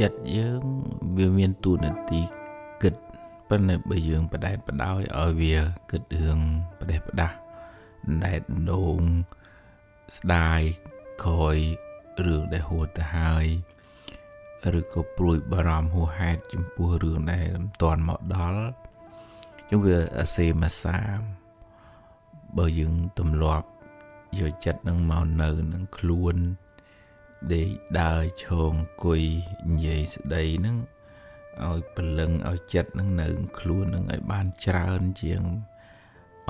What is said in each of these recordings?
ចិត្តយើងវាមានទូនាទីគិតប៉ុន្តែបើយើងបដែតបដោយឲ្យវាគិតរឿងបដេះបដាស់ដែតដងស្ដាយក្រោយរឿងដែលហួសទៅហើយឬក៏ព្រួយបារម្ភហួសហេតុចំពោះរឿងដែលមិនទាន់មកដល់ចឹងវាអសេមសាមបើយើងទម្លាប់យកចិត្តនឹងមកនៅនឹងខ្លួន ដេកដើរឈងគុយនិយាយស្ដីនឹងឲ្យពលឹងឲ្យចិត្តនឹងនៅខ្លួននឹងឲ្យបានច្រើនជាង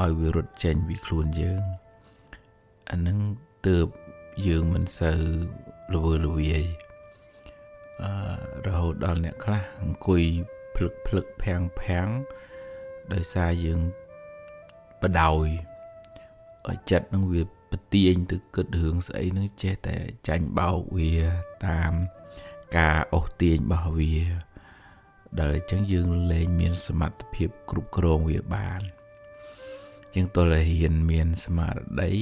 ឲ្យវារត់ចេញពីខ្លួនយើងអានឹងទើបយើងមិនសូវល្វើល្វាយអឺរហូតដល់អ្នកខ្លះអង្គុយភ្លឹកភ្លឹកភាំងភាំងដោយសារយើងបដោយឲ្យចិត្តនឹងវា បទាញទៅគិតរឿងស្អីនឹងចេះតែចាញ់បោកវាតាមការអូសទាញរបស់វាដែលអញ្ចឹងយើងលែងមានសមត្ថភាពគ្រប់គ្រងវាបានអញ្ចឹងតើហ៊ានមានស្មារតី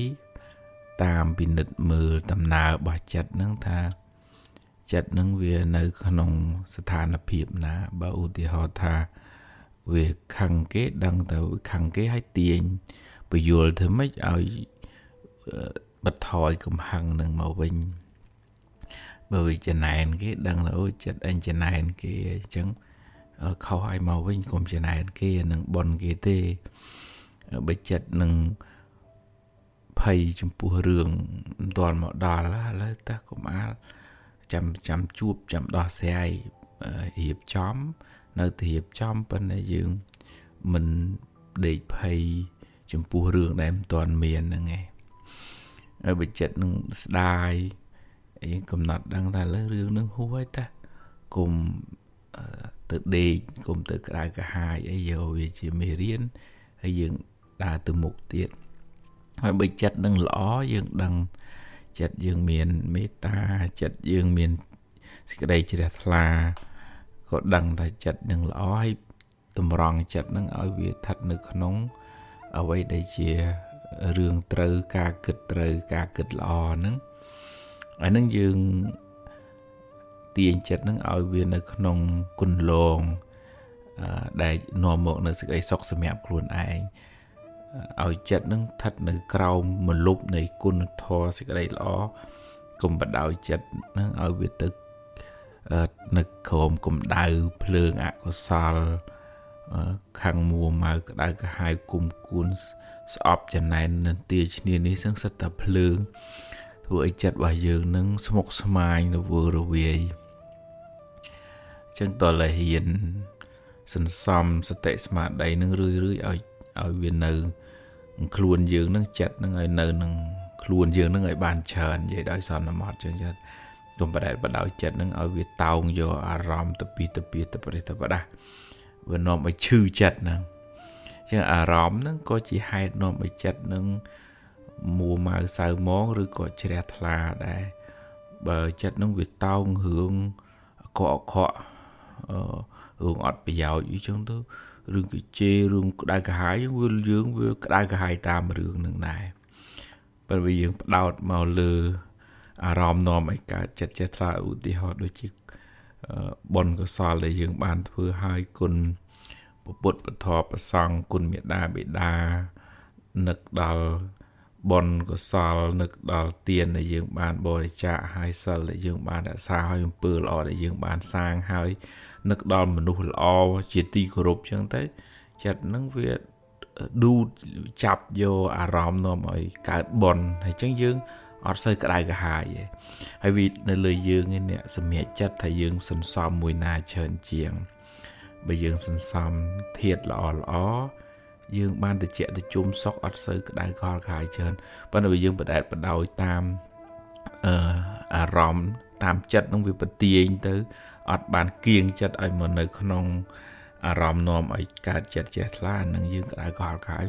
តាមពិនិត្យមើលដំណើររបស់ចិត្តនឹងថាចិត្តនឹងវានៅក្នុងស្ថានភាពណាបើឧទាហរណ៍ថាវាខឹងគេដឹងទៅខឹងគេឲ្យទាញពយល់ធ្វើម៉េចឲ្យ បថយកំហឹងនឹងមកវិញបើវាចំណែនគេដឹងថាអូចិត្តអញចំណែនគេអញ្ចឹងខុសឲ្យមកវិញកុំចំណែនគេនឹងបនគេទេបើចិត្តនឹងភ័យចំពោះរឿងមិនទាន់មកដល់ឥឡូវតើកុំអាលចាំចាំជួបចាំដោះស្រាយរៀបចំ នៅទៅរៀបចំប៉ុន្តែយើងមិនដេកភ័យចំពោះរឿងដែលមិនទាន់មានហ្នឹងឯង ហើយបើចិត្តនឹងស្ដាយយើងកំណត់ដឹងថាលើរឿងនឹងហួសហើយតាគុំទៅដេកគុំទៅក្តៅកាហាយអីយកវាជាមេរៀនហើយយើងដើរទៅមុខទៀតហើយបើចិត្តនឹងល្អយើងដឹងចិត្តយើងមានមេត្តាចិត្តយើងមានសេចក្តីជ្រះថ្លាក៏ដឹងថាចិត្តនឹងល្អហើយតម្រង់ចិត្តនឹងឲ្យវាស្ថិតនៅក្នុងអ្វីដែលជា រឿងត្រូវការគិតត្រូវការគិតល្អហ្នឹងអាហ្នឹងយើងទាញចិត្តហ្នឹងឲ្យវានៅក្នុងគុណលងដែលនាំមកនៅសេចក្តីសុខសម្រាប់ខ្លួនឯងឲ្យចិត្តនឹងស្ថិតនៅក្រោមមលុបនៃគុណធម៌សេចក្តីល្អកុំបដ ாய் ចិត្តនឹងឲ្យវាទៅនៅក្រោមកម្ដៅភ្លើងអកុសល ខាងមួម៉ៅក្តៅក្រហាយគុំគួនស្អប់ចំណែននន្ទាឈ្នានេះសឹងសិតតែភ្លើងធ្វើឲ្យចិត្តរបស់យើងនឹងស្មុគស្មាញរវើរវាយចឹងតលហ៊ានសន្សំសតិស្មារតីនឹងរឿយរឿយឲ្យឲ្យវានៅខ្លួនយើងនឹងចិត្តនឹងឲ្យនៅនឹងខ្លួនយើងនឹងឲ្យបានច្រើននិយាយដោយសន្មត់ចឹងចិត្តទុំបដែតបដោយចិត្តនឹងឲ្យវាតោងយកអារម្មណ៍ទៅពីទៅពីទៅប្រេះទៅបដាស់ វានាំឲ្យឈឺចិត្តហ្នឹងចឹងអារម្មណ៍ហ្នឹងក៏ជាហេតុនាំឲ្យចិត្តនឹងមួម៉ៅសៅមងឬក៏ជ្រះថ្លាដែរបើចិត្តនឹងវាតោងរឿងអកអករឿងអត់ប្រយោជន៍អីចឹងទៅរឿងគេជេររឿងក្តៅក្រហាយវាយើងវាក្តៅក្រហាយតាមរឿងនឹងដែរប៉ុន្តែយើងផ្ដោតមកលើអារម្មណ៍នាំឲ្យកើតចិត្តចេះថ្លាឧទាហរណ៍ដូចជា បុណ្យកុសលដែលយើងបានធ្វើឲ្យគុណពុទ្ធពធប្រសង់គុណមេដាបេដានឹកដល់បុណ្យកុសលនឹកដល់ទានដែលយើងបានបរិច្ចាគហើយសិលដែលយើងបានរក្សាហើយអំពើល្អដែលយើងបានសាងហើយនឹកដល់មនុស្សល្អជាទីគោរពចឹងទៅចិត្តនឹងវាឌូតចាប់យកអារម្មណ៍នាំឲ្យកើតបន់ហើយចឹងយើង អត់សូវក្តៅក្រហាយទេហើយវានៅលើយើងនេះសម្រាប់ចិត្តថាយើងសន្សំមួយណាច្រើនជាង បើយើងសន្សំធាតល្អល្អយើងបានតិចតិជុំសុខអត់សូវក្តៅកលខាយច្រើនប៉ុន្តែបើយើងបដែតបដោយតាមអឺអារម្មណ៍តាមចិត្តនឹងវាប្រទៀងទៅអត់បានគៀងចិត្តឲ្យមកនៅក្នុងអារម្មណ៍នាំឲ្យកើតចិត្តជ្រះថ្លានឹងយើងក្តៅកលខាយ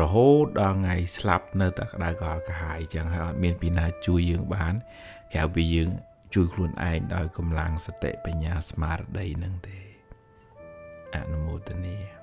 រហូតដល់ថ្ងៃស្លាប់នៅតែក្តៅកលកាហាយចឹងហើយអត់មានពីណាជួយយើងបានក្រៅពីយើងជួយខ្លួនឯងដោយកម្លាំងសតិបញ្ញាស្មារតីនឹងទេអនុមោទនា